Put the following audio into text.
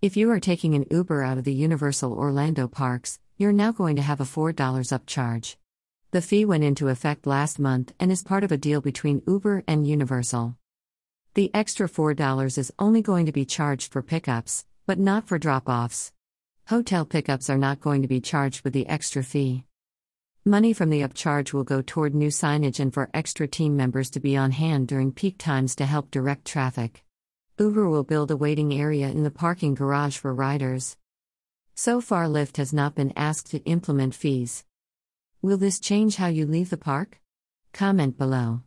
If you are taking an Uber out of the Universal Orlando parks, you're now going to have a $4 upcharge. The fee went into effect last month and is part of a deal between Uber and Universal. The extra $4 is only going to be charged for pickups, but not for drop offs. Hotel pickups are not going to be charged with the extra fee. Money from the upcharge will go toward new signage and for extra team members to be on hand during peak times to help direct traffic. Uber will build a waiting area in the parking garage for riders. So far, Lyft has not been asked to implement fees. Will this change how you leave the park? Comment below.